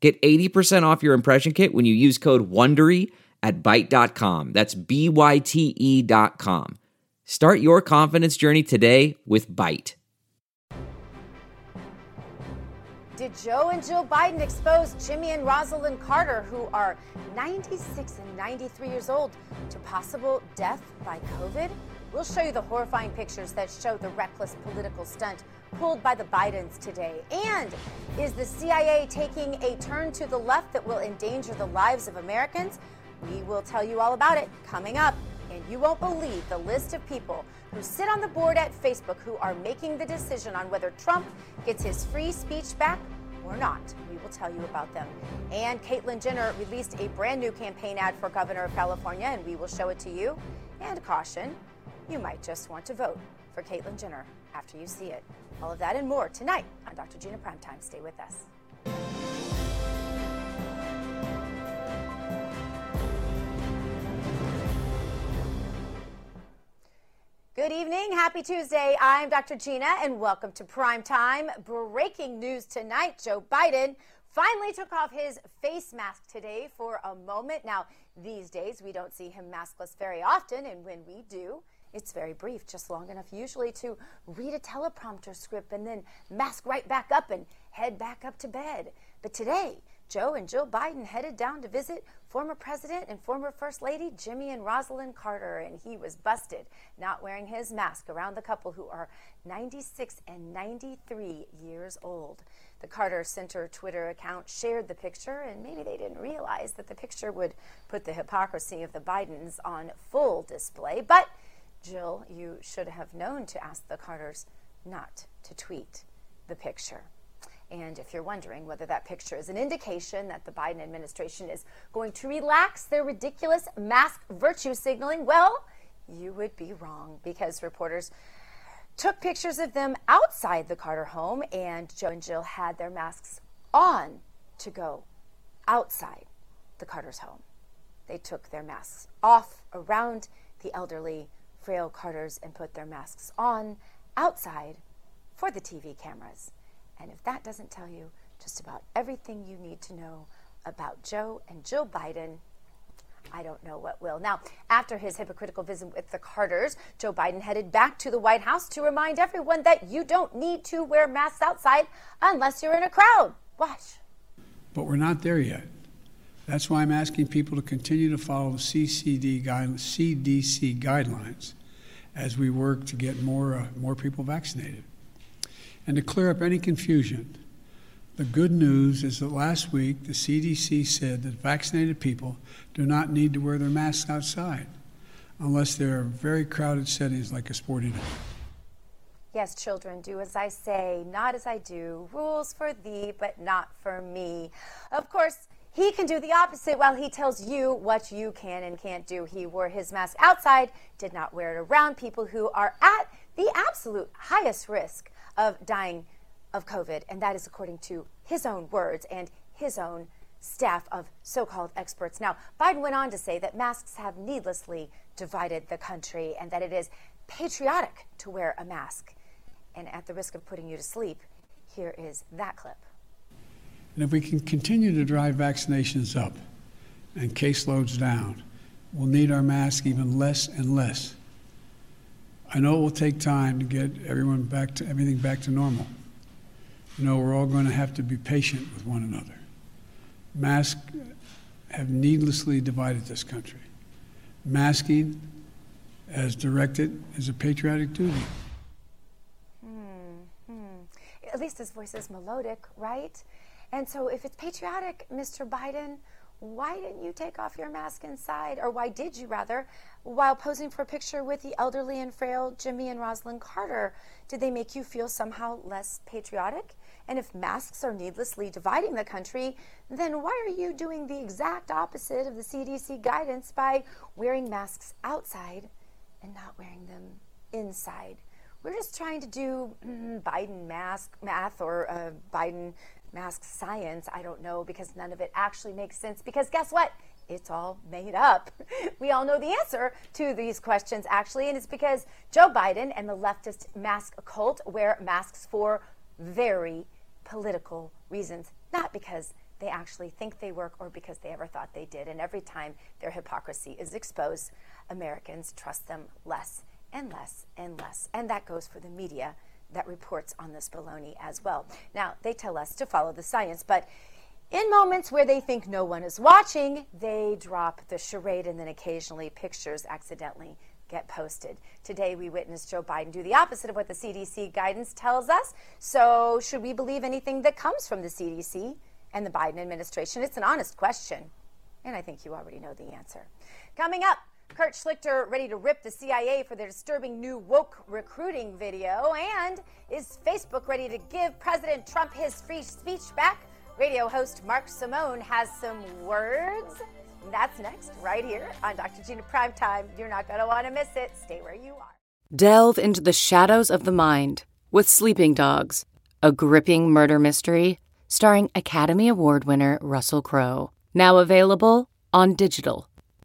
Get 80% off your impression kit when you use code WONDERY at Byte.com. That's B-Y-T-E dot com. Start your confidence journey today with Byte. Did Joe and Jill Biden expose Jimmy and Rosalynn Carter, who are 96 and 93 years old, to possible death by COVID? We'll show you the horrifying pictures that show the reckless political stunt pulled by the Bidens today. And is the CIA taking a turn to the left that will endanger the lives of Americans? We will tell you all about it coming up. And you won't believe the list of people who sit on the board at Facebook who are making the decision on whether Trump gets his free speech back or not. We will tell you about them. And Caitlyn Jenner released a brand new campaign ad for governor of California, and we will show it to you. And caution, you might just want to vote for Caitlyn Jenner after you see it. All of that and more tonight on Dr. Gina Primetime. Stay with us. Good evening. Happy Tuesday. I'm Dr. Gina, and welcome to Prime Time. Breaking news tonight Joe Biden finally took off his face mask today for a moment. Now, these days, we don't see him maskless very often, and when we do, it's very brief, just long enough usually to read a teleprompter script and then mask right back up and head back up to bed. But today, Joe and Jill Biden headed down to visit former President and former First Lady Jimmy and Rosalynn Carter, and he was busted not wearing his mask around the couple who are 96 and 93 years old. The Carter Center Twitter account shared the picture, and maybe they didn't realize that the picture would put the hypocrisy of the Bidens on full display. But Jill, you should have known to ask the Carters not to tweet the picture. And if you're wondering whether that picture is an indication that the Biden administration is going to relax their ridiculous mask virtue signaling, well, you would be wrong because reporters took pictures of them outside the Carter home, and Joe and Jill had their masks on to go outside the Carter's home. They took their masks off around the elderly, frail Carters and put their masks on outside for the TV cameras. And if that doesn't tell you just about everything you need to know about Joe and Jill Biden, I don't know what will. Now, after his hypocritical visit with the Carters, Joe Biden headed back to the White House to remind everyone that you don't need to wear masks outside unless you're in a crowd. Watch. But we're not there yet. That's why I'm asking people to continue to follow the CCD guide, CDC guidelines as we work to get more, uh, more people vaccinated. And to clear up any confusion, the good news is that last week the CDC said that vaccinated people do not need to wear their masks outside unless they're very crowded settings like a sporting event. Yes, children, do as I say, not as I do. Rules for thee, but not for me. Of course, he can do the opposite while he tells you what you can and can't do. He wore his mask outside, did not wear it around people who are at the absolute highest risk of dying of COVID, and that is according to his own words and his own staff of so called experts. Now, Biden went on to say that masks have needlessly divided the country and that it is patriotic to wear a mask. And at the risk of putting you to sleep, here is that clip. And if we can continue to drive vaccinations up and caseloads down, we'll need our masks even less and less. I know it will take time to get everyone back to everything back to normal. You know, we're all going to have to be patient with one another. Masks have needlessly divided this country. Masking, as directed, is a patriotic duty. Hmm, hmm. At least his voice is melodic, right? And so, if it's patriotic, Mr. Biden, why didn't you take off your mask inside? Or why did you rather, while posing for a picture with the elderly and frail Jimmy and Rosalynn Carter? Did they make you feel somehow less patriotic? And if masks are needlessly dividing the country, then why are you doing the exact opposite of the CDC guidance by wearing masks outside and not wearing them inside? We're just trying to do mm, Biden mask math or uh, Biden mask science. I don't know because none of it actually makes sense. Because guess what? It's all made up. We all know the answer to these questions, actually, and it's because Joe Biden and the leftist mask cult wear masks for very political reasons, not because they actually think they work or because they ever thought they did. And every time their hypocrisy is exposed, Americans trust them less and less and less. And that goes for the media that reports on this baloney as well. Now, they tell us to follow the science, but in moments where they think no one is watching, they drop the charade and then occasionally pictures accidentally get posted. Today, we witnessed Joe Biden do the opposite of what the CDC guidance tells us. So, should we believe anything that comes from the CDC and the Biden administration? It's an honest question, and I think you already know the answer. Coming up, Kurt Schlichter ready to rip the CIA for their disturbing new woke recruiting video. And is Facebook ready to give President Trump his free speech back? Radio host Mark Simone has some words. That's next, right here on Dr. Gina Primetime. You're not going to want to miss it. Stay where you are. Delve into the shadows of the mind with Sleeping Dogs, a gripping murder mystery starring Academy Award winner Russell Crowe. Now available on digital.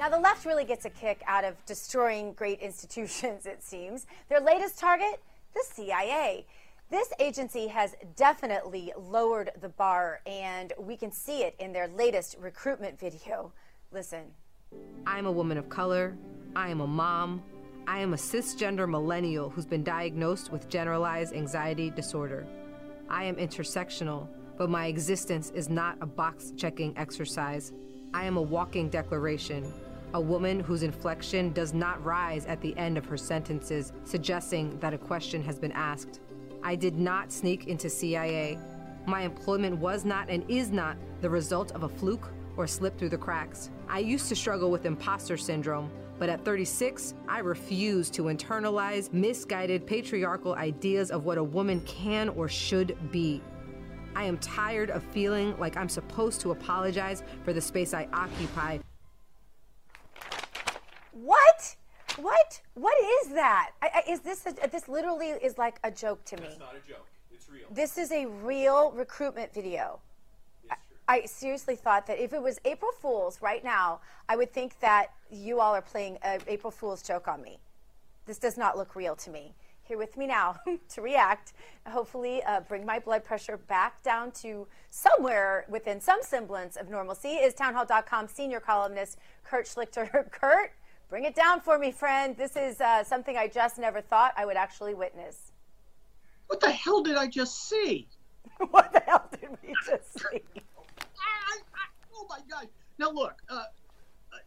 Now, the left really gets a kick out of destroying great institutions, it seems. Their latest target, the CIA. This agency has definitely lowered the bar, and we can see it in their latest recruitment video. Listen. I'm a woman of color. I am a mom. I am a cisgender millennial who's been diagnosed with generalized anxiety disorder. I am intersectional, but my existence is not a box checking exercise. I am a walking declaration a woman whose inflection does not rise at the end of her sentences, suggesting that a question has been asked. I did not sneak into CIA. My employment was not and is not the result of a fluke or slip through the cracks. I used to struggle with imposter syndrome, but at 36, I refuse to internalize misguided patriarchal ideas of what a woman can or should be. I am tired of feeling like I'm supposed to apologize for the space I occupy what? What? What is that? I, I, is this a, this literally is like a joke to me? It's not a joke. It's real. This is a real recruitment video. I, I seriously thought that if it was April Fool's right now, I would think that you all are playing an April Fool's joke on me. This does not look real to me. Here with me now to react, hopefully uh, bring my blood pressure back down to somewhere within some semblance of normalcy is townhall.com senior columnist Kurt Schlichter. Kurt, Bring it down for me, friend. This is uh, something I just never thought I would actually witness. What the hell did I just see? what the hell did we just see? I, I, oh my God! Now look, uh,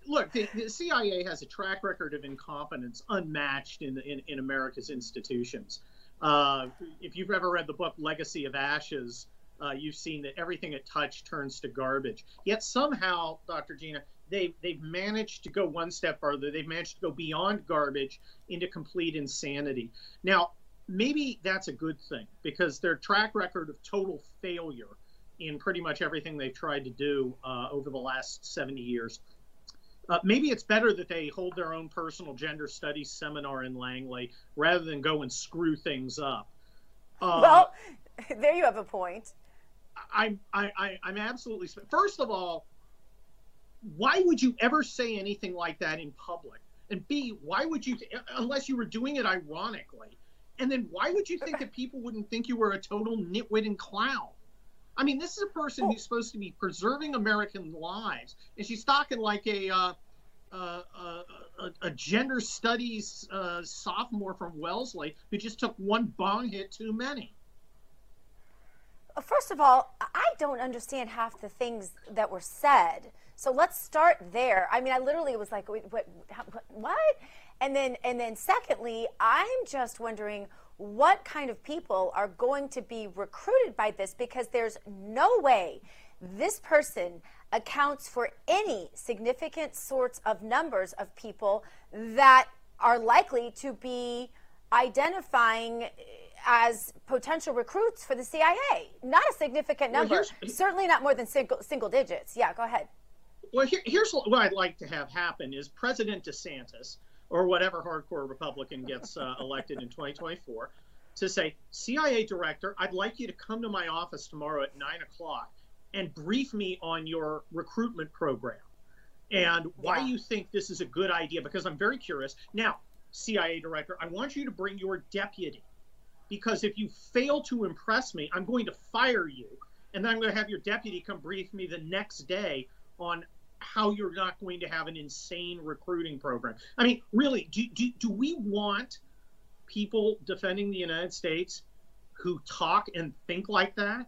look. The, the, CIA has a track record of incompetence unmatched in in, in America's institutions. Uh, if you've ever read the book Legacy of Ashes, uh, you've seen that everything it touched turns to garbage. Yet somehow, Dr. Gina, they've they've managed to go one step further. They've managed to go beyond garbage into complete insanity. Now, maybe that's a good thing because their track record of total failure in pretty much everything they've tried to do uh, over the last 70 years. Uh, maybe it's better that they hold their own personal gender studies seminar in Langley rather than go and screw things up. Uh, well, there you have a point. I'm I, I, I'm absolutely. First of all, why would you ever say anything like that in public? And B, why would you, unless you were doing it ironically? And then why would you think that people wouldn't think you were a total nitwit and clown? I mean, this is a person who's supposed to be preserving American lives, and she's talking like a uh, uh, uh, a, a, gender studies uh, sophomore from Wellesley who just took one bong hit too many. First of all, I don't understand half the things that were said. So let's start there. I mean, I literally was like, what, what, what? And then, and then, secondly, I'm just wondering what kind of people are going to be recruited by this because there's no way this person accounts for any significant sorts of numbers of people that are likely to be identifying as potential recruits for the CIA. Not a significant number. Well, Certainly not more than single, single digits. Yeah, go ahead. Well, here, here's what I'd like to have happen is President DeSantis or whatever hardcore Republican gets uh, elected in 2024 to say, CIA director, I'd like you to come to my office tomorrow at nine o'clock and brief me on your recruitment program and why yeah. you think this is a good idea because I'm very curious. Now, CIA director, I want you to bring your deputy because if you fail to impress me, I'm going to fire you. And then I'm going to have your deputy come brief me the next day on how you're not going to have an insane recruiting program. I mean, really, do, do, do we want people defending the United States who talk and think like that?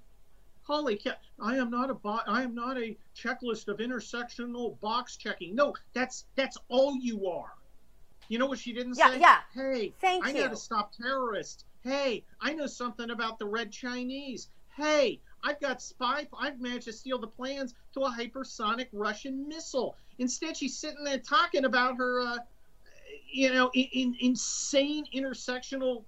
Holy cow! I am not a bo- I am not a checklist of intersectional box checking. No, that's that's all you are. You know what she didn't yeah, say? Yeah. Hey, Thank I you. know to stop terrorists. Hey, I know something about the Red Chinese. Hey, I've got spy. I've managed to steal the plans to a hypersonic Russian missile. Instead, she's sitting there talking about her, uh, you know, in, in, insane intersectional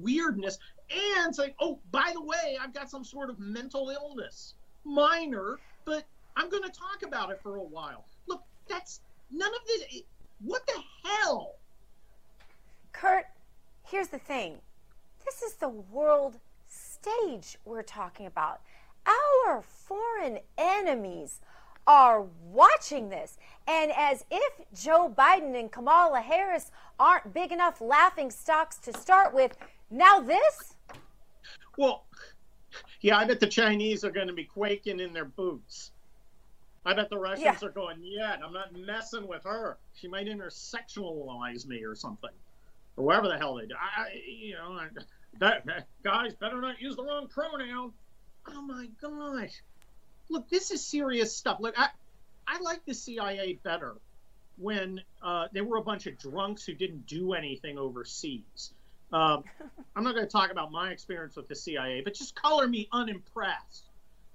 weirdness, and say, "Oh, by the way, I've got some sort of mental illness, minor, but I'm going to talk about it for a while." Look, that's none of this. What the hell? Kurt, here's the thing. This is the world stage we're talking about. Our foreign enemies are watching this. And as if Joe Biden and Kamala Harris aren't big enough laughing stocks to start with, now this? Well, yeah, I bet the Chinese are going to be quaking in their boots. I bet the Russians yeah. are going, yeah, I'm not messing with her. She might intersectionalize me or something, or whatever the hell they do. I, you know, I, that, that guys better not use the wrong pronoun. Oh my gosh! Look, this is serious stuff. Look, I, I like the CIA better when uh, they were a bunch of drunks who didn't do anything overseas. Um, I'm not going to talk about my experience with the CIA, but just color me unimpressed.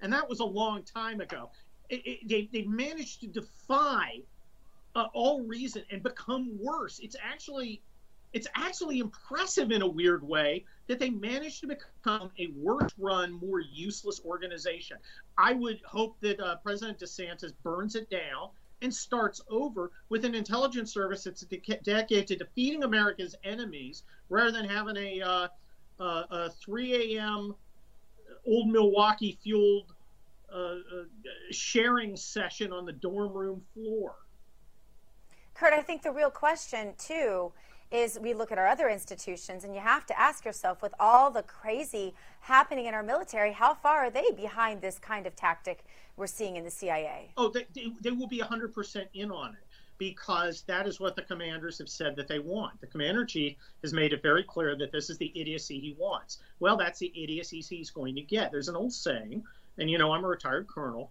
And that was a long time ago it, it, they, they managed to defy uh, all reason and become worse. It's actually it's actually impressive in a weird way that they managed to become a worse run, more useless organization. I would hope that uh, President DeSantis burns it down and starts over with an intelligence service that's dedicated to defeating America's enemies rather than having a, uh, uh, a 3 a.m. old Milwaukee fueled uh, sharing session on the dorm room floor. Kurt, I think the real question, too, is we look at our other institutions and you have to ask yourself with all the crazy happening in our military how far are they behind this kind of tactic we're seeing in the cia oh they, they, they will be 100% in on it because that is what the commanders have said that they want. The commander chief has made it very clear that this is the idiocy he wants. Well that's the idiocy he's going to get. There's an old saying and you know I'm a retired colonel.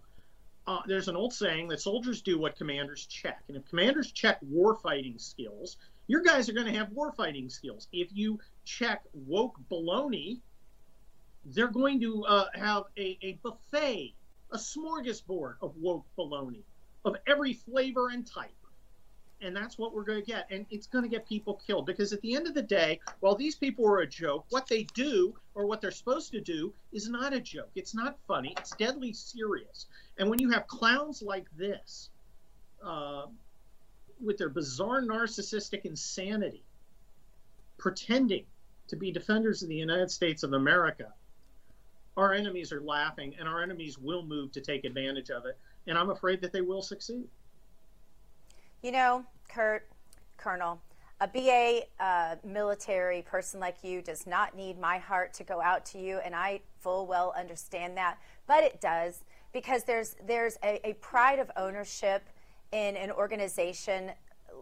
Uh, there's an old saying that soldiers do what commanders check, and if commanders check warfighting skills, your guys are going to have warfighting skills. If you check woke baloney, they're going to uh, have a, a buffet, a smorgasbord of woke baloney of every flavor and type and that's what we're going to get. And it's going to get people killed because at the end of the day, while these people are a joke, what they do or what they're supposed to do is not a joke. It's not funny. It's deadly serious. And when you have clowns like this, uh, with their bizarre narcissistic insanity, pretending to be defenders of the United States of America, our enemies are laughing, and our enemies will move to take advantage of it. And I'm afraid that they will succeed. You know, Kurt, Colonel, A BA uh, military person like you does not need my heart to go out to you, and I full well understand that, but it does because there's there's a, a pride of ownership in an organization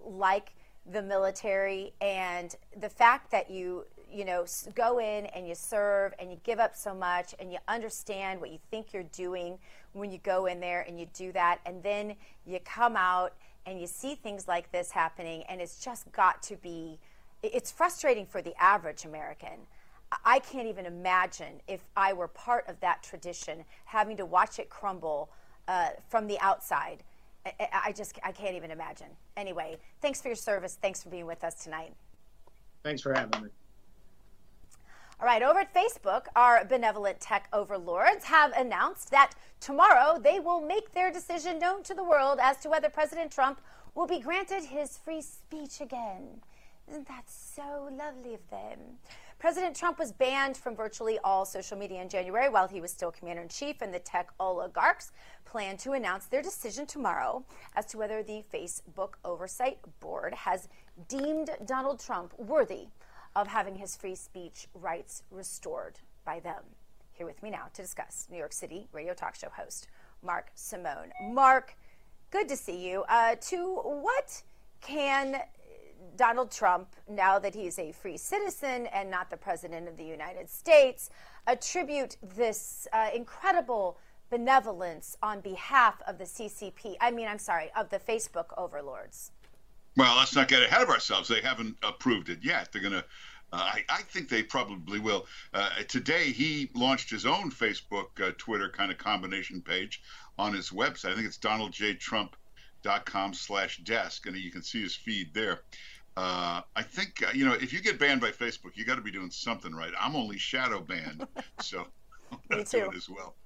like the military, and the fact that you you know go in and you serve and you give up so much and you understand what you think you're doing when you go in there and you do that, and then you come out and you see things like this happening, and it's just got to be, it's frustrating for the average American. I can't even imagine if I were part of that tradition, having to watch it crumble uh, from the outside. I, I just, I can't even imagine. Anyway, thanks for your service. Thanks for being with us tonight. Thanks for having me. All right, over at Facebook, our benevolent tech overlords have announced that tomorrow they will make their decision known to the world as to whether President Trump will be granted his free speech again. Isn't that so lovely of them? President Trump was banned from virtually all social media in January while he was still commander in chief, and the tech oligarchs plan to announce their decision tomorrow as to whether the Facebook Oversight Board has deemed Donald Trump worthy of having his free speech rights restored by them. Here with me now to discuss New York City radio talk show host Mark Simone. Mark, good to see you. Uh, to what can Donald Trump, now that he's a free citizen and not the president of the United States, attribute this uh, incredible benevolence on behalf of the CCP? I mean, I'm sorry, of the Facebook overlords. Well, let's not get ahead of ourselves. They haven't approved it yet. They're going to. Uh, I, I, think they probably will. Uh, today, he launched his own Facebook, uh, Twitter kind of combination page on his website. I think it's donaldjtrump.com slash desk, and you can see his feed there. Uh, I think, uh, you know, if you get banned by Facebook, you got to be doing something right. I'm only shadow banned, so I'm do it as well.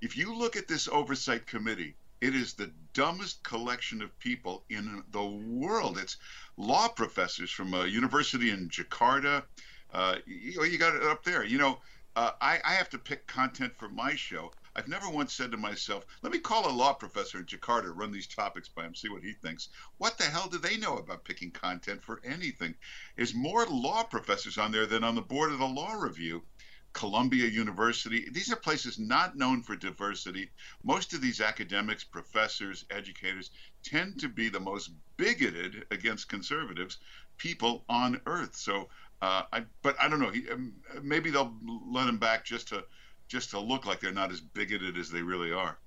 If you look at this oversight committee, it is the dumbest collection of people in the world. It's law professors from a university in Jakarta. Uh, you, you, got it up there. You know, uh, I, I, have to pick content for my show. I've never once said to myself, let me call a law professor in Jakarta, run these topics by him, see what he thinks. What the hell do they know about picking content for anything? There's more law professors on there than on the board of the Law Review. Columbia University. These are places not known for diversity. Most of these academics, professors, educators tend to be the most bigoted against conservatives people on earth. So, uh, I, but I don't know. He, um, maybe they'll let him back just to just to look like they're not as bigoted as they really are.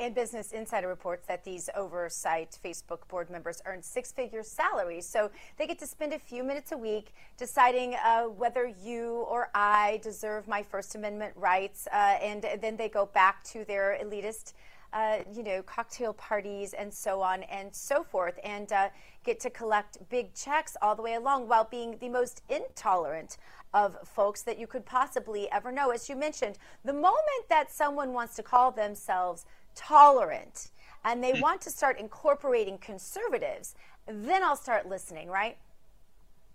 And Business Insider reports that these oversight Facebook board members earn six figure salaries. So they get to spend a few minutes a week deciding uh, whether you or I deserve my First Amendment rights. Uh, and then they go back to their elitist. Uh, you know, cocktail parties and so on and so forth, and uh, get to collect big checks all the way along while being the most intolerant of folks that you could possibly ever know. As you mentioned, the moment that someone wants to call themselves tolerant and they hmm. want to start incorporating conservatives, then I'll start listening, right?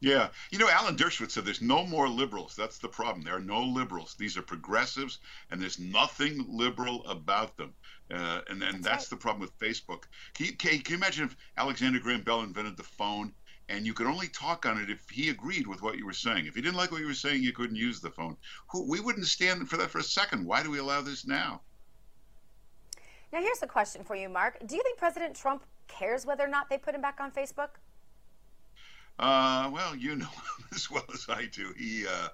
Yeah. You know, Alan Dershowitz said there's no more liberals. That's the problem. There are no liberals. These are progressives, and there's nothing liberal about them. Uh, and and that's, that's right. the problem with Facebook. Can you, can, you imagine if Alexander Graham Bell invented the phone and you could only talk on it if he agreed with what you were saying. If he didn't like what you were saying, you couldn't use the phone. Who, we wouldn't stand for that for a second. Why do we allow this now? Now, here's a question for you, Mark. Do you think President Trump cares whether or not they put him back on Facebook? Uh, well, you know him as well as I do. He, uh,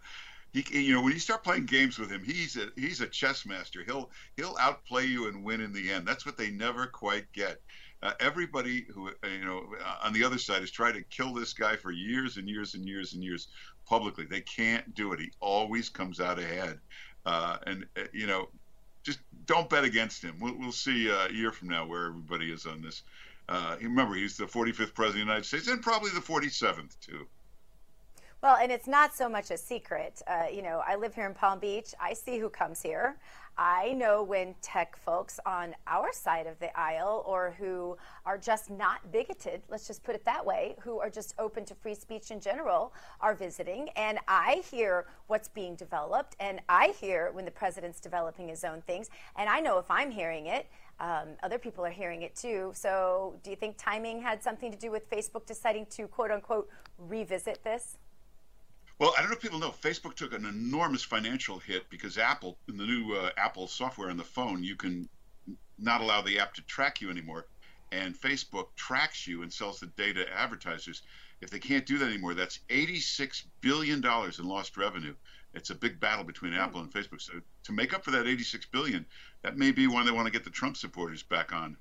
he, you know, when you start playing games with him, he's a he's a chess master. He'll he'll outplay you and win in the end. That's what they never quite get. Uh, everybody who uh, you know uh, on the other side has tried to kill this guy for years and years and years and years publicly. They can't do it. He always comes out ahead. Uh, and uh, you know, just don't bet against him. We'll, we'll see uh, a year from now where everybody is on this. Uh, remember, he's the 45th president of the United States and probably the 47th, too. Well, and it's not so much a secret. Uh, you know, I live here in Palm Beach. I see who comes here. I know when tech folks on our side of the aisle or who are just not bigoted, let's just put it that way, who are just open to free speech in general are visiting. And I hear what's being developed and I hear when the president's developing his own things. And I know if I'm hearing it, um, other people are hearing it too. So, do you think timing had something to do with Facebook deciding to quote unquote revisit this? Well, I don't know if people know Facebook took an enormous financial hit because Apple, in the new uh, Apple software on the phone, you can not allow the app to track you anymore. And Facebook tracks you and sells the data to advertisers. If they can't do that anymore, that's $86 billion in lost revenue. It's a big battle between mm. Apple and Facebook. So to make up for that 86 billion, that may be one they want to get the Trump supporters back on.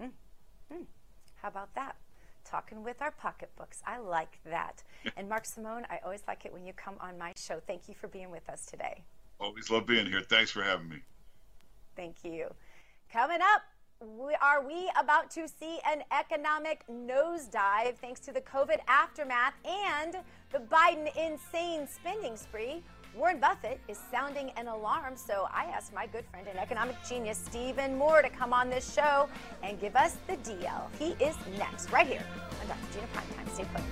Mm. Mm. How about that? Talking with our pocketbooks. I like that. and Mark Simone, I always like it when you come on my show. Thank you for being with us today. Always love being here. Thanks for having me. Thank you. Coming up, we, are we about to see an economic nosedive thanks to the COVID aftermath and the Biden insane spending spree? Warren Buffett is sounding an alarm, so I asked my good friend and economic genius Stephen Moore to come on this show and give us the DL. He is next, right here on Dr. Gina Primetime. Stay put.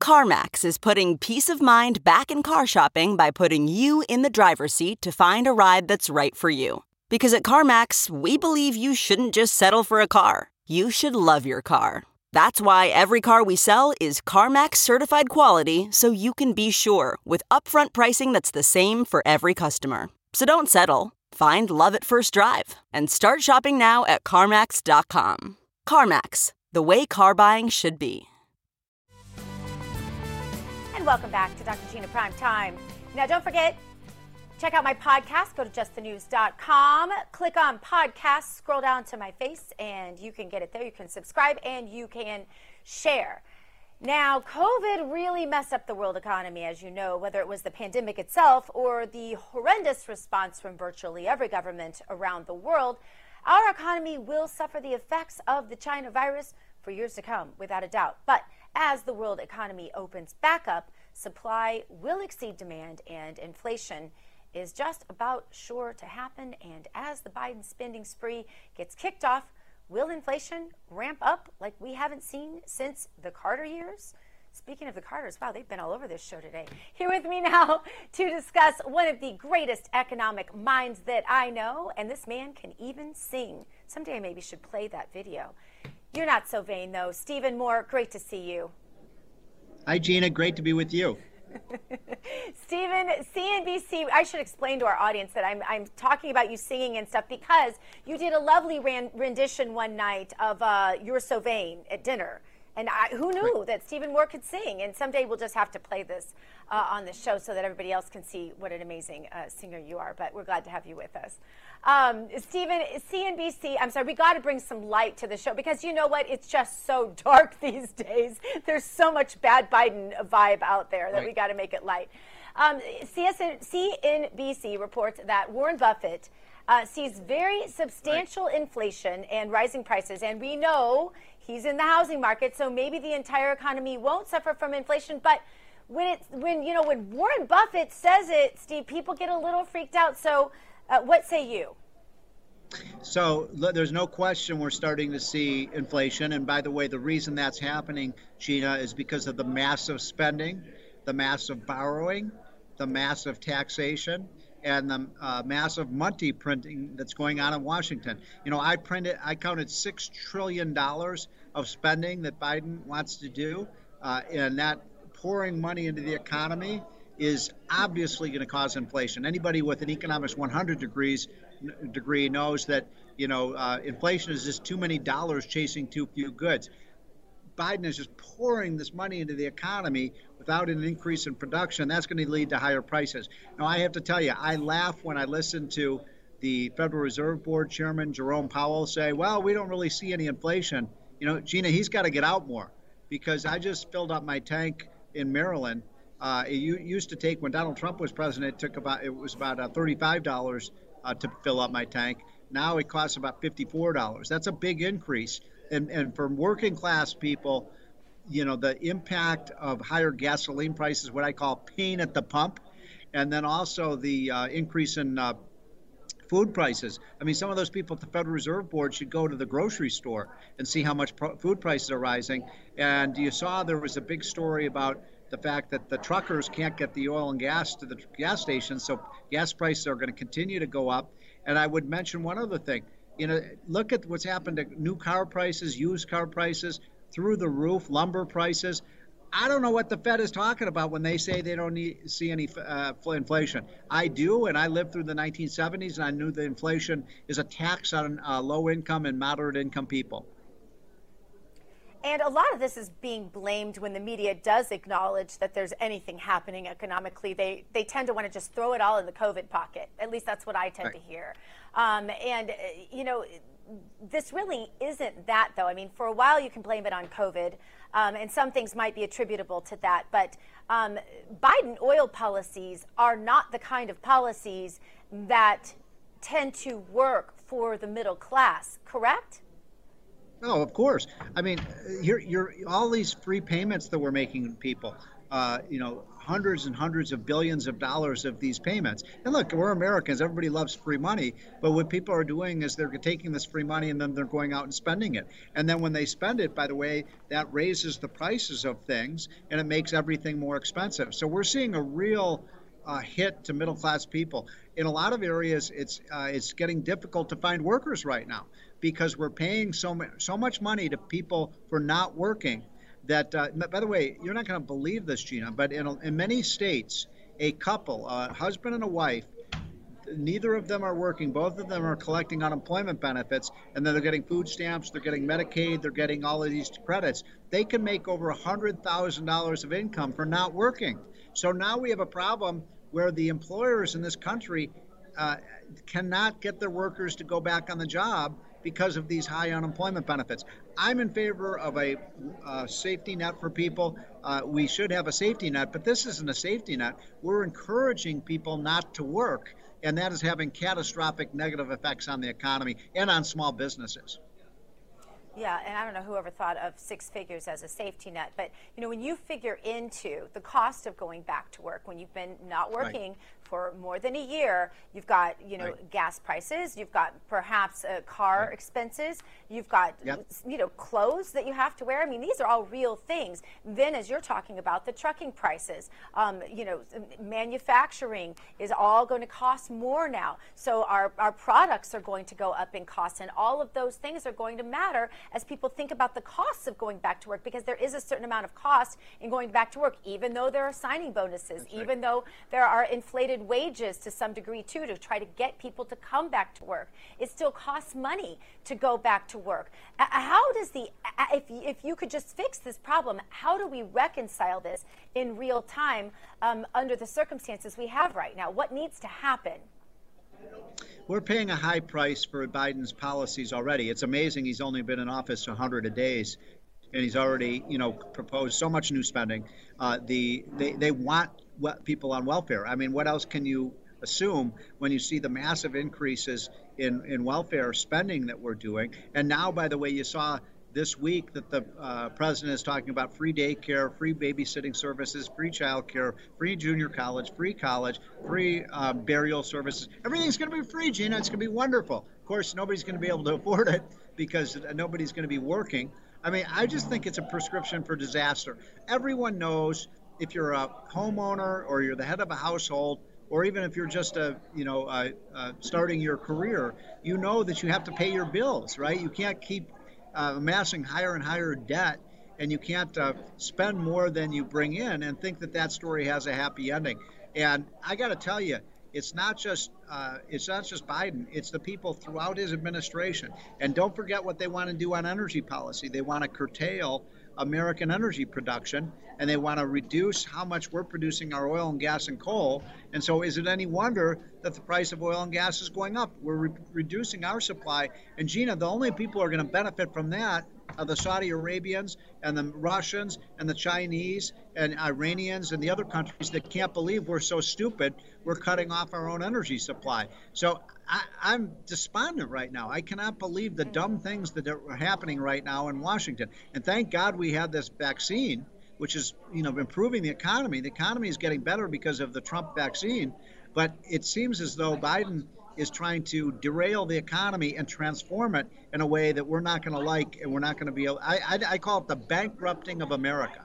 CarMax is putting peace of mind back in car shopping by putting you in the driver's seat to find a ride that's right for you. Because at CarMax, we believe you shouldn't just settle for a car, you should love your car. That's why every car we sell is CarMax certified quality so you can be sure with upfront pricing that's the same for every customer. So don't settle. Find love at first drive and start shopping now at CarMax.com. CarMax, the way car buying should be and welcome back to Dr. Gina Prime Time. Now, don't forget, check out my podcast. Go to justthenews.com, click on podcast, scroll down to my face, and you can get it there. You can subscribe and you can share. Now, COVID really messed up the world economy, as you know, whether it was the pandemic itself or the horrendous response from virtually every government around the world. Our economy will suffer the effects of the China virus for years to come, without a doubt. But as the world economy opens back up, supply will exceed demand and inflation is just about sure to happen. And as the Biden spending spree gets kicked off, will inflation ramp up like we haven't seen since the Carter years? Speaking of the Carters, wow, they've been all over this show today. Here with me now to discuss one of the greatest economic minds that I know, and this man can even sing. Someday I maybe should play that video. You're not so vain, though. Stephen Moore, great to see you. Hi, Gina. Great to be with you. Stephen, CNBC, I should explain to our audience that I'm, I'm talking about you singing and stuff because you did a lovely rendition one night of uh, You're So Vain at dinner. And I, who knew right. that Stephen Moore could sing? And someday we'll just have to play this uh, on the show so that everybody else can see what an amazing uh, singer you are. But we're glad to have you with us. Um, Stephen, CNBC, I'm sorry, we got to bring some light to the show because you know what? It's just so dark these days. There's so much bad Biden vibe out there that right. we got to make it light. Um, CSN, CNBC reports that Warren Buffett uh, sees very substantial right. inflation and rising prices. And we know he's in the housing market, so maybe the entire economy won't suffer from inflation. But when it's when you know when Warren Buffett says it, Steve, people get a little freaked out. So uh, what say you? So there's no question we're starting to see inflation. And by the way, the reason that's happening, Gina, is because of the massive spending, the massive borrowing, the massive taxation, and the uh, massive money printing that's going on in Washington. You know, I printed, I counted six trillion dollars of spending that Biden wants to do, uh, and that pouring money into the economy is obviously going to cause inflation. Anybody with an economics 100 degrees degree knows that you know uh, inflation is just too many dollars chasing too few goods. Biden is just pouring this money into the economy without an increase in production. That's going to lead to higher prices. Now, I have to tell you, I laugh when I listen to the Federal Reserve Board Chairman Jerome Powell say, "Well, we don't really see any inflation." You know, Gina, he's got to get out more because I just filled up my tank in Maryland uh, it used to take when Donald Trump was president, it took about it was about uh, thirty-five dollars uh, to fill up my tank. Now it costs about fifty-four dollars. That's a big increase. And and for working class people, you know, the impact of higher gasoline prices, what I call pain at the pump, and then also the uh, increase in uh, food prices. I mean, some of those people at the Federal Reserve Board should go to the grocery store and see how much pro- food prices are rising. And you saw there was a big story about the fact that the truckers can't get the oil and gas to the gas stations, so gas prices are going to continue to go up. And I would mention one other thing. You know, look at what's happened to new car prices, used car prices, through the roof, lumber prices. I don't know what the Fed is talking about when they say they don't need, see any uh, inflation. I do, and I lived through the 1970s, and I knew that inflation is a tax on uh, low income and moderate income people. And a lot of this is being blamed when the media does acknowledge that there's anything happening economically. They they tend to want to just throw it all in the COVID pocket. At least that's what I tend right. to hear. Um, and uh, you know, this really isn't that though. I mean, for a while you can blame it on COVID, um, and some things might be attributable to that. But um, Biden oil policies are not the kind of policies that tend to work for the middle class. Correct? No, of course. I mean, you're, you're all these free payments that we're making people. Uh, you know, hundreds and hundreds of billions of dollars of these payments. And look, we're Americans. Everybody loves free money. But what people are doing is they're taking this free money and then they're going out and spending it. And then when they spend it, by the way, that raises the prices of things and it makes everything more expensive. So we're seeing a real uh, hit to middle class people. In a lot of areas, it's uh, it's getting difficult to find workers right now because we're paying so much so much money to people for not working. That uh, by the way, you're not going to believe this, Gina, but in, in many states, a couple, a husband and a wife, neither of them are working. Both of them are collecting unemployment benefits, and then they're getting food stamps, they're getting Medicaid, they're getting all of these credits. They can make over $100,000 of income for not working. So now we have a problem where the employers in this country uh, cannot get their workers to go back on the job because of these high unemployment benefits. I'm in favor of a uh, safety net for people. Uh, we should have a safety net, but this isn't a safety net. We're encouraging people not to work, and that is having catastrophic negative effects on the economy and on small businesses. Yeah, and I don't know whoever thought of six figures as a safety net, but you know when you figure into the cost of going back to work when you've been not working right for more than a year. You've got, you know, right. gas prices. You've got perhaps uh, car right. expenses. You've got, yep. you know, clothes that you have to wear. I mean, these are all real things. Then, as you're talking about, the trucking prices, um, you know, manufacturing is all going to cost more now. So our, our products are going to go up in cost, and all of those things are going to matter as people think about the costs of going back to work because there is a certain amount of cost in going back to work, even though there are signing bonuses, That's even though there are inflated wages to some degree too to try to get people to come back to work. It still costs money to go back to work. How does the if if you could just fix this problem, how do we reconcile this in real time um, under the circumstances we have right now? What needs to happen? We're paying a high price for Biden's policies already. It's amazing he's only been in office 100 days and he's already, you know, proposed so much new spending. Uh, the they, they want people on welfare. I mean, what else can you assume when you see the massive increases in, in welfare spending that we're doing? And now, by the way, you saw this week that the uh, president is talking about free daycare, free babysitting services, free childcare, free junior college, free college, free uh, burial services. Everything's going to be free, Gina. It's going to be wonderful. Of course, nobody's going to be able to afford it because nobody's going to be working. I mean, I just think it's a prescription for disaster. Everyone knows if you're a homeowner or you're the head of a household, or even if you're just a you know uh, uh, starting your career, you know that you have to pay your bills, right? You can't keep uh, amassing higher and higher debt, and you can't uh, spend more than you bring in and think that that story has a happy ending. And I got to tell you, it's not just uh, it's not just Biden. It's the people throughout his administration. And don't forget what they want to do on energy policy. They want to curtail American energy production and they want to reduce how much we're producing our oil and gas and coal. And so, is it any wonder that the price of oil and gas is going up? We're re- reducing our supply. And Gina, the only people who are going to benefit from that are the Saudi Arabians and the Russians and the Chinese and Iranians and the other countries that can't believe we're so stupid. We're cutting off our own energy supply. So I, am despondent right now. I cannot believe the dumb things that are happening right now in Washington. And thank God we had this vaccine, which is you know improving the economy. The economy is getting better because of the Trump vaccine, but it seems as though Biden is trying to derail the economy and transform it in a way that we're not going to like and we're not going to be able. I, I, I call it the bankrupting of America.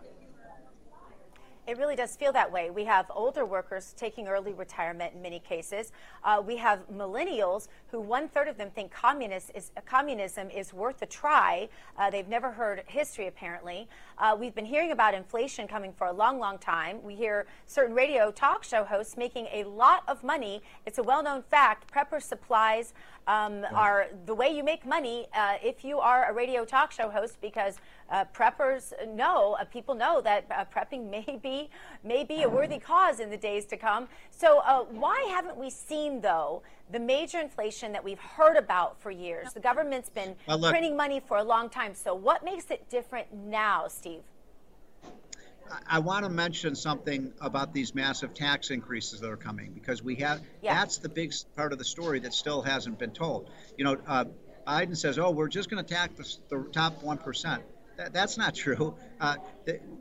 It really does feel that way. We have older workers taking early retirement in many cases. Uh, we have millennials who one third of them think communist is, uh, communism is worth a try. Uh, they've never heard history, apparently. Uh, we've been hearing about inflation coming for a long, long time. We hear certain radio talk show hosts making a lot of money. It's a well known fact. Prepper supplies um, are the way you make money uh, if you are a radio talk show host because uh, preppers know, uh, people know that uh, prepping may be, may be a worthy cause in the days to come. So, uh, why haven't we seen, though, the major inflation that we've heard about for years? The government's been well, printing money for a long time. So, what makes it different now, Steve? I want to mention something about these massive tax increases that are coming because we have yeah. that's the big part of the story that still hasn't been told. You know, uh, Biden says, "Oh, we're just going to tax the, the top one percent." That, that's not true. Uh,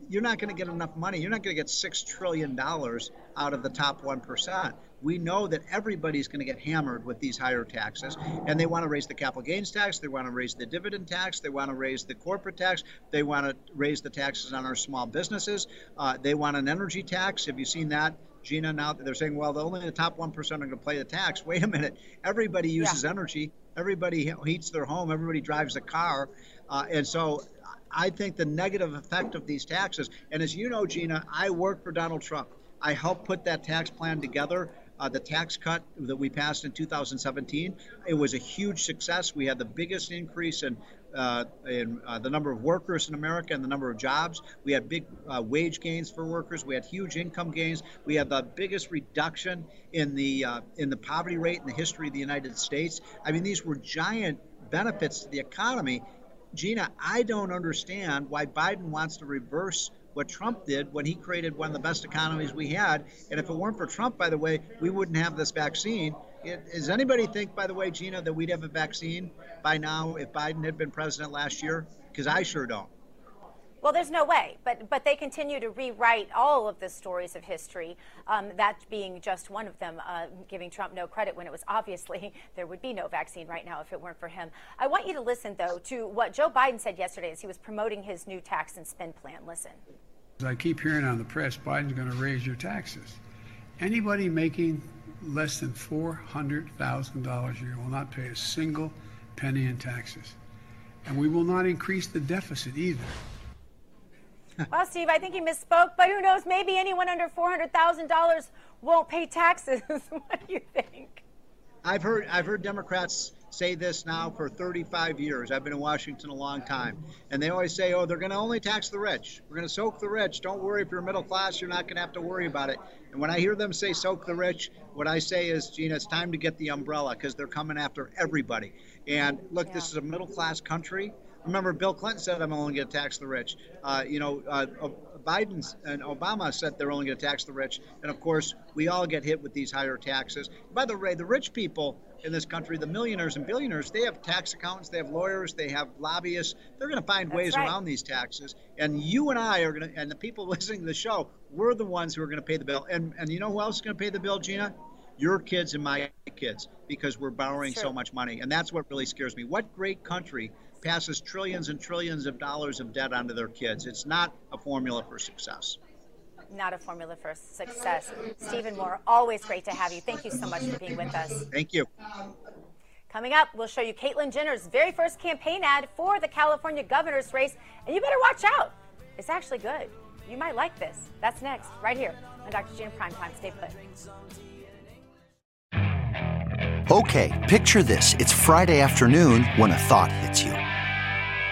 you're not going to get enough money. You're not going to get six trillion dollars out of the top one percent. We know that everybody's going to get hammered with these higher taxes, and they want to raise the capital gains tax. They want to raise the dividend tax. They want to raise the corporate tax. They want to raise the taxes on our small businesses. Uh, they want an energy tax. Have you seen that? Gina, now they're saying, well, only the top 1% are going to pay the tax. Wait a minute. Everybody uses yeah. energy. Everybody heats their home. Everybody drives a car. Uh, and so I think the negative effect of these taxes, and as you know, Gina, I worked for Donald Trump. I helped put that tax plan together. Uh, the tax cut that we passed in 2017, it was a huge success. We had the biggest increase in uh, in uh, the number of workers in America and the number of jobs. We had big uh, wage gains for workers. We had huge income gains. We had the biggest reduction in the uh, in the poverty rate in the history of the United States. I mean, these were giant benefits to the economy. Gina, I don't understand why Biden wants to reverse what Trump did when he created one of the best economies we had. And if it weren't for Trump, by the way, we wouldn't have this vaccine. It, does anybody think, by the way, Gina, that we'd have a vaccine by now if Biden had been president last year? Because I sure don't. Well, there's no way, but but they continue to rewrite all of the stories of history. Um, that being just one of them, uh, giving Trump no credit when it was obviously there would be no vaccine right now if it weren't for him. I want you to listen though to what Joe Biden said yesterday as he was promoting his new tax and spend plan. Listen. I keep hearing on the press, Biden's going to raise your taxes. Anybody making less than $400,000 a year will not pay a single penny in taxes. And we will not increase the deficit either. well, Steve, I think he misspoke, but who knows? Maybe anyone under $400,000 won't pay taxes. what do you think? I've heard I've heard Democrats say this now for 35 years. I've been in Washington a long time. And they always say, oh, they're going to only tax the rich. We're going to soak the rich. Don't worry if you're middle class, you're not going to have to worry about it. And when I hear them say soak the rich, what I say is, Gina, it's time to get the umbrella because they're coming after everybody. And look, yeah. this is a middle class country. Remember, Bill Clinton said, I'm only going to tax the rich. Uh, you know, uh, Biden and Obama said they're only going to tax the rich. And of course, we all get hit with these higher taxes. By the way, the rich people in this country, the millionaires and billionaires, they have tax accountants, they have lawyers, they have lobbyists. They're going to find That's ways right. around these taxes. And you and I are going to, and the people listening to the show, we're the ones who are going to pay the bill. And, and you know who else is going to pay the bill, Gina? Your kids and my kids, because we're borrowing so much money. And that's what really scares me. What great country passes trillions and trillions of dollars of debt onto their kids. It's not a formula for success. Not a formula for success. Stephen Moore, always great to have you. Thank you so much for being with us. Thank you. Coming up, we'll show you Caitlyn Jenner's very first campaign ad for the California governor's race, and you better watch out. It's actually good. You might like this. That's next, right here on Dr. Gina Primetime. Stay put. Okay, picture this. It's Friday afternoon when a thought hits you.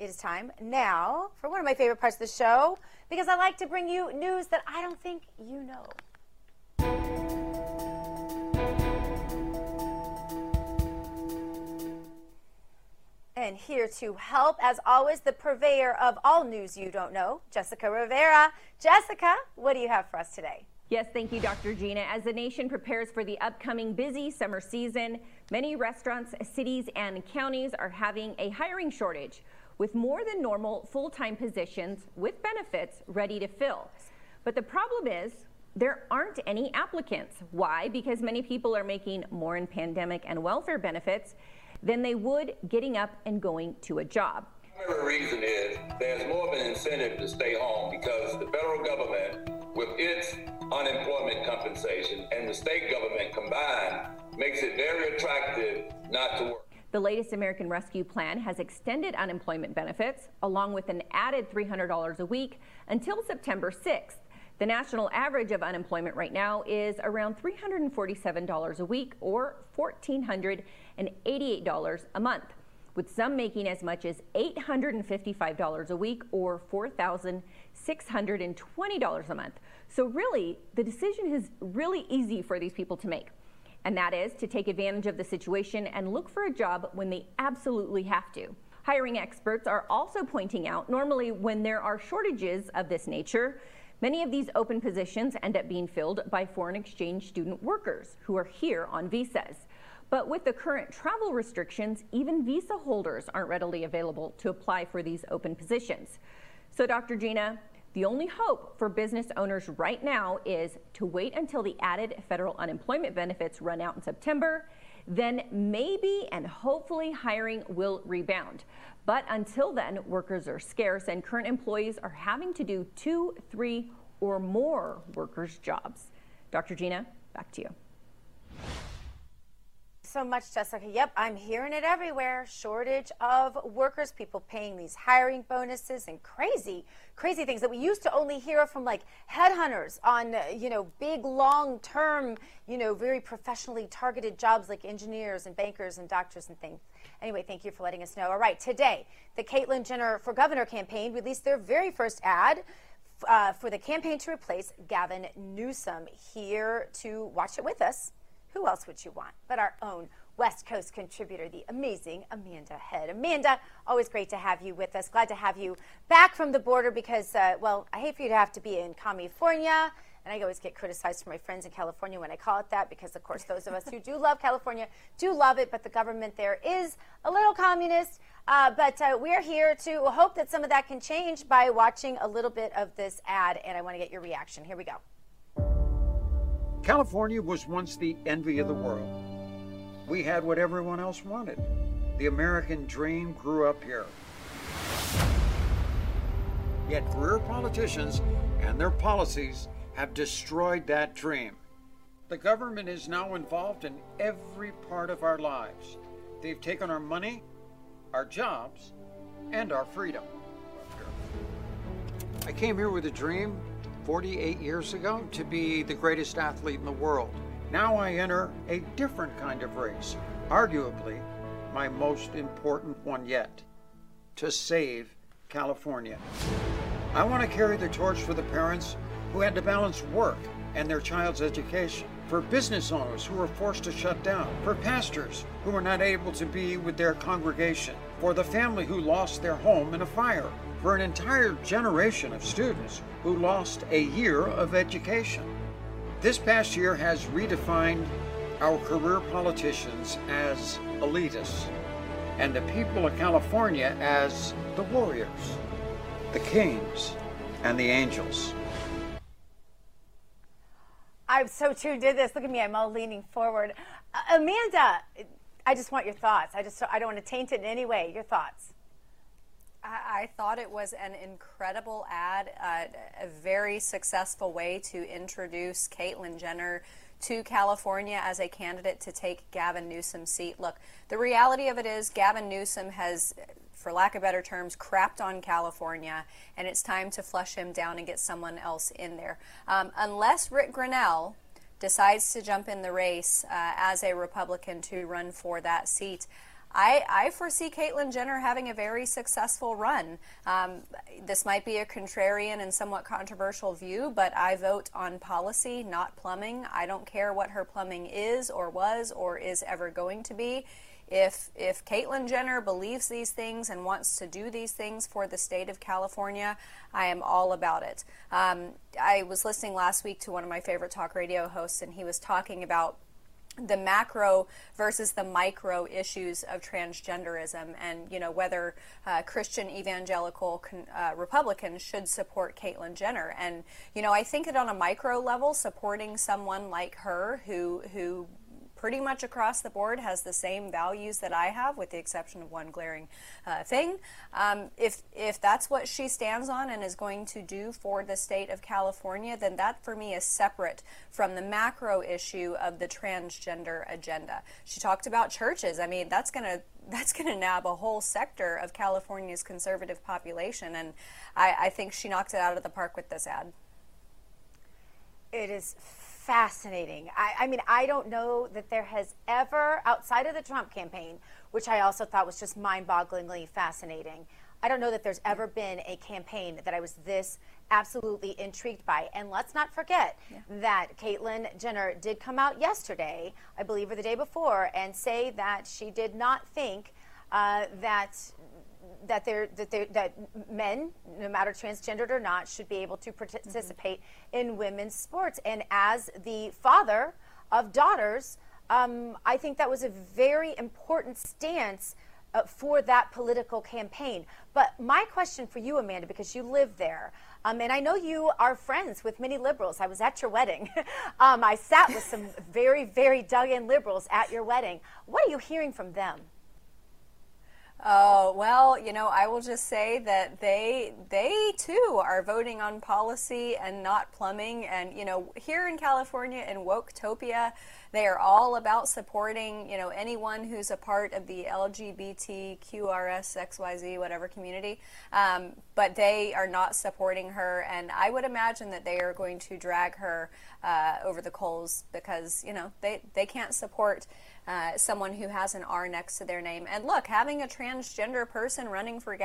It is time now for one of my favorite parts of the show because I like to bring you news that I don't think you know. And here to help, as always, the purveyor of all news you don't know, Jessica Rivera. Jessica, what do you have for us today? Yes, thank you, Dr. Gina. As the nation prepares for the upcoming busy summer season, many restaurants, cities, and counties are having a hiring shortage with more than normal full time positions with benefits ready to fill. But the problem is, there aren't any applicants. Why? Because many people are making more in pandemic and welfare benefits than they would getting up and going to a job. The reason is there's more of an incentive to stay home because the federal government, with its unemployment compensation and the state government combined, makes it very attractive not to work. The latest American Rescue Plan has extended unemployment benefits along with an added $300 a week until September 6th. The national average of unemployment right now is around $347 a week or $1,488 a month, with some making as much as $855 a week or $4,620 a month. So, really, the decision is really easy for these people to make and that is to take advantage of the situation and look for a job when they absolutely have to. Hiring experts are also pointing out normally when there are shortages of this nature, many of these open positions end up being filled by foreign exchange student workers who are here on visas. But with the current travel restrictions, even visa holders aren't readily available to apply for these open positions. So, Dr. Gina, the only hope for business owners right now is to wait until the added federal unemployment benefits run out in September. Then maybe and hopefully hiring will rebound. But until then, workers are scarce and current employees are having to do two, three, or more workers' jobs. Dr. Gina, back to you so much, Jessica. Yep, I'm hearing it everywhere. Shortage of workers, people paying these hiring bonuses and crazy, crazy things that we used to only hear from like headhunters on, you know, big, long term, you know, very professionally targeted jobs like engineers and bankers and doctors and things. Anyway, thank you for letting us know. All right, today, the Caitlyn Jenner for Governor campaign released their very first ad. Uh, for the campaign to replace Gavin Newsom. Here to watch it with us who else would you want but our own West Coast contributor, the amazing Amanda Head. Amanda, always great to have you with us. Glad to have you back from the border because, uh, well, I hate for you to have to be in California. And I always get criticized from my friends in California when I call it that because, of course, those of us who do love California do love it, but the government there is a little communist. Uh, but uh, we're here to hope that some of that can change by watching a little bit of this ad, and I want to get your reaction. Here we go. California was once the envy of the world. We had what everyone else wanted. The American dream grew up here. Yet career politicians and their policies have destroyed that dream. The government is now involved in every part of our lives. They've taken our money, our jobs, and our freedom. I came here with a dream 48 years ago to be the greatest athlete in the world. Now I enter a different kind of race, arguably my most important one yet to save California. I want to carry the torch for the parents who had to balance work and their child's education, for business owners who were forced to shut down, for pastors who were not able to be with their congregation, for the family who lost their home in a fire, for an entire generation of students who lost a year of education. This past year has redefined our career politicians as elitists and the people of California as the warriors, the kings, and the angels. I'm so tuned in this. Look at me. I'm all leaning forward. Uh, Amanda, I just want your thoughts. I just I don't want to taint it in any way. Your thoughts. I, thought it was an incredible ad, uh, a very successful way to introduce Caitlyn Jenner to California as a candidate to take Gavin Newsom's seat. Look, the reality of it is Gavin Newsom has, for lack of better terms, crapped on California, and it's time to flush him down and get someone else in there. Um, unless Rick Grenell, decides to jump in the race uh, as a Republican to run for that seat. I, I foresee Caitlyn Jenner having a very successful run. Um, this might be a contrarian and somewhat controversial view, but I vote on policy, not plumbing. I don't care what her plumbing is or was or is ever going to be. if if Caitlyn Jenner believes these things and wants to do these things for the state of California, I am all about it. Um, I was listening last week to one of my favorite talk radio hosts, and he was talking about the macro versus the micro issues of transgenderism and you know whether uh, Christian evangelical con- uh, Republicans should support Caitlyn Jenner. And you know I think that on a micro level supporting someone like her who who pretty much across the board has the same values that I have, with the exception of one glaring uh, thing. Um, if if that's what she stands on and is going to do for the state of California, then that for me is separate from the macro issue of the transgender agenda. She talked about churches. I mean, that's going to that's going to nab a whole sector of California's conservative population, and I, I think she knocked it out of the park with this ad. It is fascinating. I, I, mean, I don't know that there has ever, outside of the Trump campaign, which I also thought was just mind bogglingly fascinating, I don't know that there's ever been a campaign that I was this absolutely intrigued by. And let's not forget yeah. that Caitlyn Jenner did come out yesterday, I believe, or the day before, and say that she did not think uh, that that they're, that they that men, no matter transgendered or not, should be able to participate mm-hmm. in women's sports. And as the father of daughters, um, I think that was a very important stance uh, for that political campaign. But my question for you, Amanda, because you live there. Um, and I know you are friends with many liberals. I was at your wedding. um, I sat with some very, very dug in liberals at your wedding. What are you hearing from them? Oh, well, you know, I will just say that they they too are voting on policy and not plumbing. And you know, here in California in Woketopia, they are all about supporting, you know, anyone who's a part of the LGBTQRSXYZ whatever community. Um, but they are not supporting her and I would imagine that they are going to drag her uh, over the coals because, you know, they they can't support uh, someone who has an R next to their name. And look, having a transgender person running for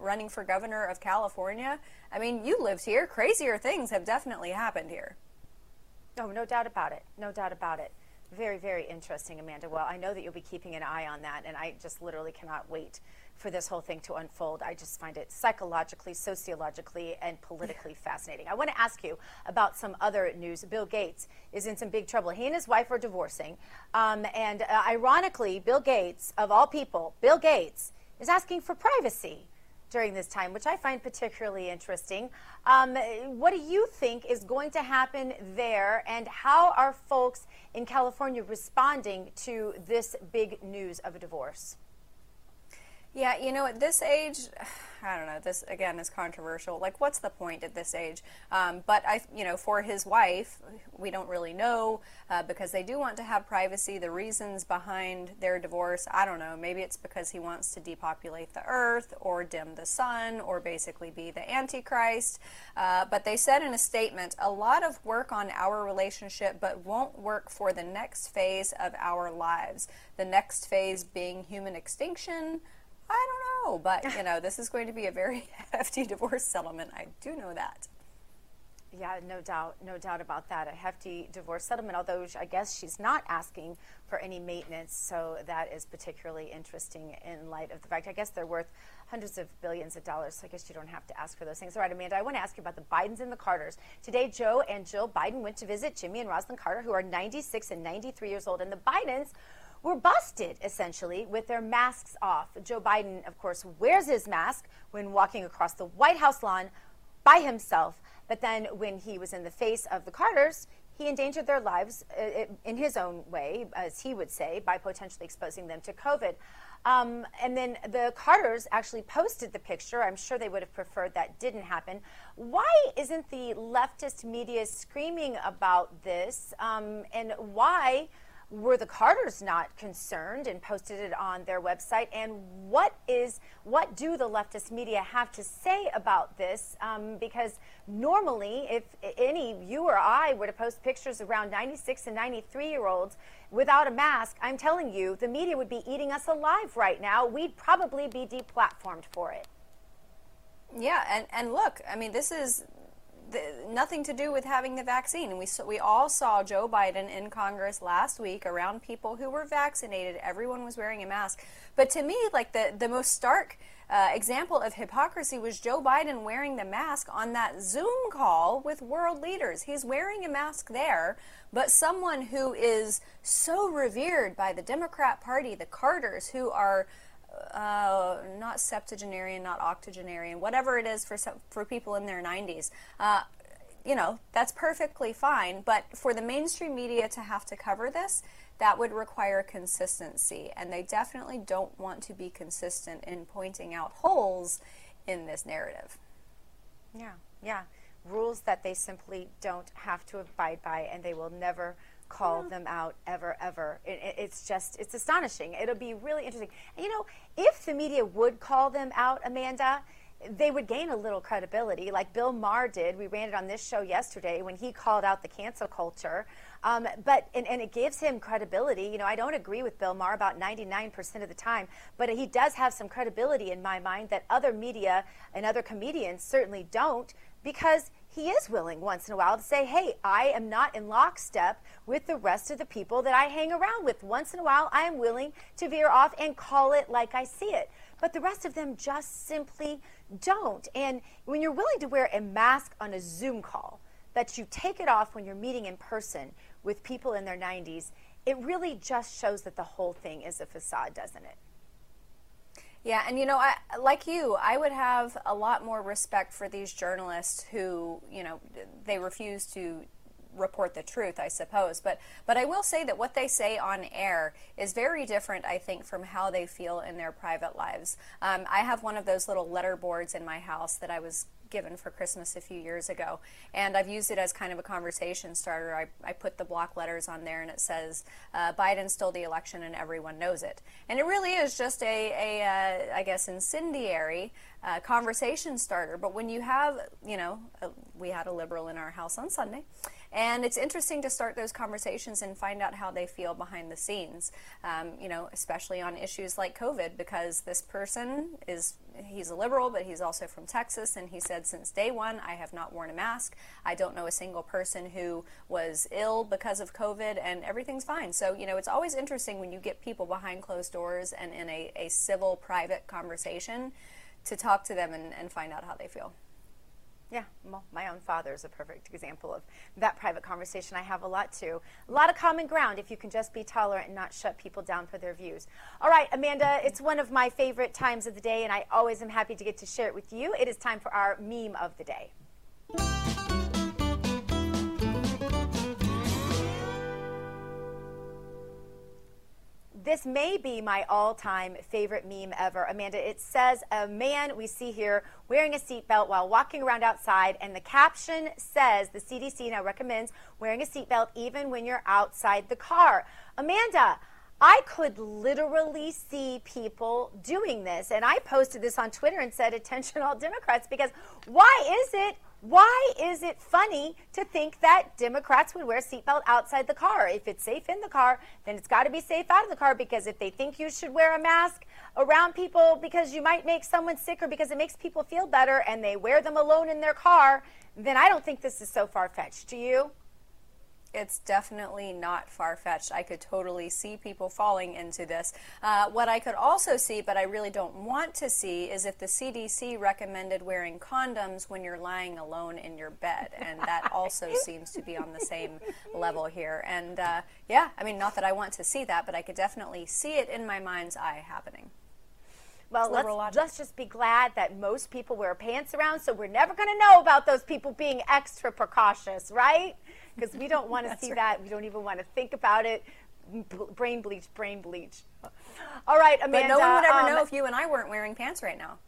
running for governor of California, I mean, you lived here. Crazier things have definitely happened here. Oh, no doubt about it. No doubt about it. Very, very interesting, Amanda. Well, I know that you'll be keeping an eye on that, and I just literally cannot wait for this whole thing to unfold. I just find it psychologically, sociologically, and politically fascinating. I want to ask you about some other news. Bill Gates is in some big trouble. He and his wife are divorcing. Um, and uh, ironically, Bill Gates, of all people, Bill Gates is asking for privacy during this time, which I find particularly interesting. Um, what do you think is going to happen there, and how are folks in California responding to this big news of a divorce? Yeah, you know, at this age, I don't know. This again is controversial. Like, what's the point at this age? Um, but I, you know, for his wife, we don't really know uh, because they do want to have privacy. The reasons behind their divorce, I don't know. Maybe it's because he wants to depopulate the earth or dim the sun or basically be the antichrist. Uh, but they said in a statement, a lot of work on our relationship, but won't work for the next phase of our lives. The next phase being human extinction I don't know, but you know, this is going to be a very hefty divorce settlement. I do know that. Yeah, no doubt, no doubt about that. A hefty divorce settlement, although I guess she's not asking for any maintenance, so that is particularly interesting in light of the fact I guess they're worth hundreds of billions of dollars, so I guess you don't have to ask for those things. All right, Amanda, I want to ask you about the Bidens and the Carters. Today, Joe and Jill Biden went to visit Jimmy and Rosalynn Carter, who are 96 and 93 years old, and the Bidens were busted essentially with their masks off. Joe Biden, of course, wears his mask when walking across the White House lawn by himself. But then when he was in the face of the Carters, he endangered their lives uh, in his own way, as he would say, by potentially exposing them to COVID. Um, and then the Carters actually posted the picture. I'm sure they would have preferred that didn't happen. Why isn't the leftist media screaming about this? Um, and why? Were the Carters not concerned and posted it on their website? And what is what do the leftist media have to say about this? Um, because normally, if any you or I were to post pictures around 96 and 93 year olds without a mask, I'm telling you, the media would be eating us alive right now. We'd probably be deplatformed for it. Yeah, and, and look, I mean, this is nothing to do with having the vaccine. We we all saw Joe Biden in Congress last week around people who were vaccinated. Everyone was wearing a mask. But to me, like the the most stark uh, example of hypocrisy was Joe Biden wearing the mask on that Zoom call with world leaders. He's wearing a mask there, but someone who is so revered by the Democrat Party, the Carters, who are uh, not septuagenarian, not octogenarian, whatever it is for for people in their 90s. Uh, you know, that's perfectly fine. But for the mainstream media to have to cover this, that would require consistency. And they definitely don't want to be consistent in pointing out holes in this narrative. Yeah, yeah. Rules that they simply don't have to abide by and they will never call them out ever, ever. It, it, it's just, it's astonishing. It'll be really interesting. And you know, if the media would call them out, Amanda, they would gain a little credibility, like Bill Maher did. We ran it on this show yesterday when he called out the cancel culture. Um, but and, and it gives him credibility. You know, I don't agree with Bill Maher about 99% of the time, but he does have some credibility in my mind that other media and other comedians certainly don't because he is willing once in a while to say, hey, I am not in lockstep with the rest of the people that I hang around with. Once in a while, I am willing to veer off and call it like I see it. But the rest of them just simply don't. And when you're willing to wear a mask on a Zoom call, that you take it off when you're meeting in person with people in their 90s, it really just shows that the whole thing is a facade, doesn't it? Yeah, and you know, I, like you, I would have a lot more respect for these journalists who, you know, they refuse to report the truth, I suppose. But but I will say that what they say on air is very different, I think, from how they feel in their private lives. Um, I have one of those little letter boards in my house that I was given for Christmas a few years ago. And I've used it as kind of a conversation starter. I, I put the block letters on there and it says, uh, Biden stole the election and everyone knows it. And it really is just a, a uh, I guess, incendiary uh, conversation starter. But when you have, you know, a, we had a liberal in our house on Sunday. And it's interesting to start those conversations and find out how they feel behind the scenes, um, you know, especially on issues like COVID, because this person is, he's a liberal, but he's also from Texas. And he said, since day one, I have not worn a mask. I don't know a single person who was ill because of COVID, and everything's fine. So, you know, it's always interesting when you get people behind closed doors and in a, a civil, private conversation to talk to them and, and find out how they feel. Yeah, well, my own father is a perfect example of that private conversation. I have a lot too. A lot of common ground if you can just be tolerant and not shut people down for their views. All right, Amanda, it's one of my favorite times of the day, and I always am happy to get to share it with you. It is time for our meme of the day. This may be my all time favorite meme ever. Amanda, it says a man we see here wearing a seatbelt while walking around outside, and the caption says the CDC now recommends wearing a seatbelt even when you're outside the car. Amanda, I could literally see people doing this. And I posted this on Twitter and said, Attention, all Democrats, because why is it why is it funny to think that Democrats would wear a seatbelt outside the car? If it's safe in the car, then it's got to be safe out of the car because if they think you should wear a mask around people because you might make someone sick or because it makes people feel better and they wear them alone in their car, then I don't think this is so far fetched. Do you? It's definitely not far fetched. I could totally see people falling into this. Uh, what I could also see, but I really don't want to see, is if the CDC recommended wearing condoms when you're lying alone in your bed. And that also seems to be on the same level here. And uh, yeah, I mean, not that I want to see that, but I could definitely see it in my mind's eye happening. Well, let's, let's just be glad that most people wear pants around, so we're never going to know about those people being extra precautious, right? Because we don't want to see right. that. We don't even want to think about it. brain bleach, brain bleach. All right, Amanda. But no one would ever um, know if you and I weren't wearing pants right now.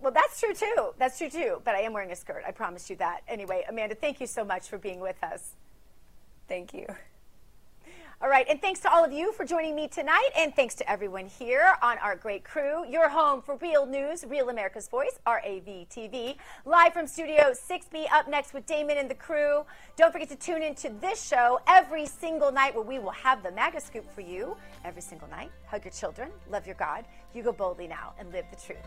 Well, that's true too. That's true too. But I am wearing a skirt. I promise you that. Anyway, Amanda, thank you so much for being with us. Thank you. All right, and thanks to all of you for joining me tonight, and thanks to everyone here on our great crew. Your home for real news, Real America's Voice, RAV TV, live from Studio 6B. Up next with Damon and the crew. Don't forget to tune into this show every single night, where we will have the MAGA scoop for you every single night. Hug your children, love your God. You go boldly now and live the truth.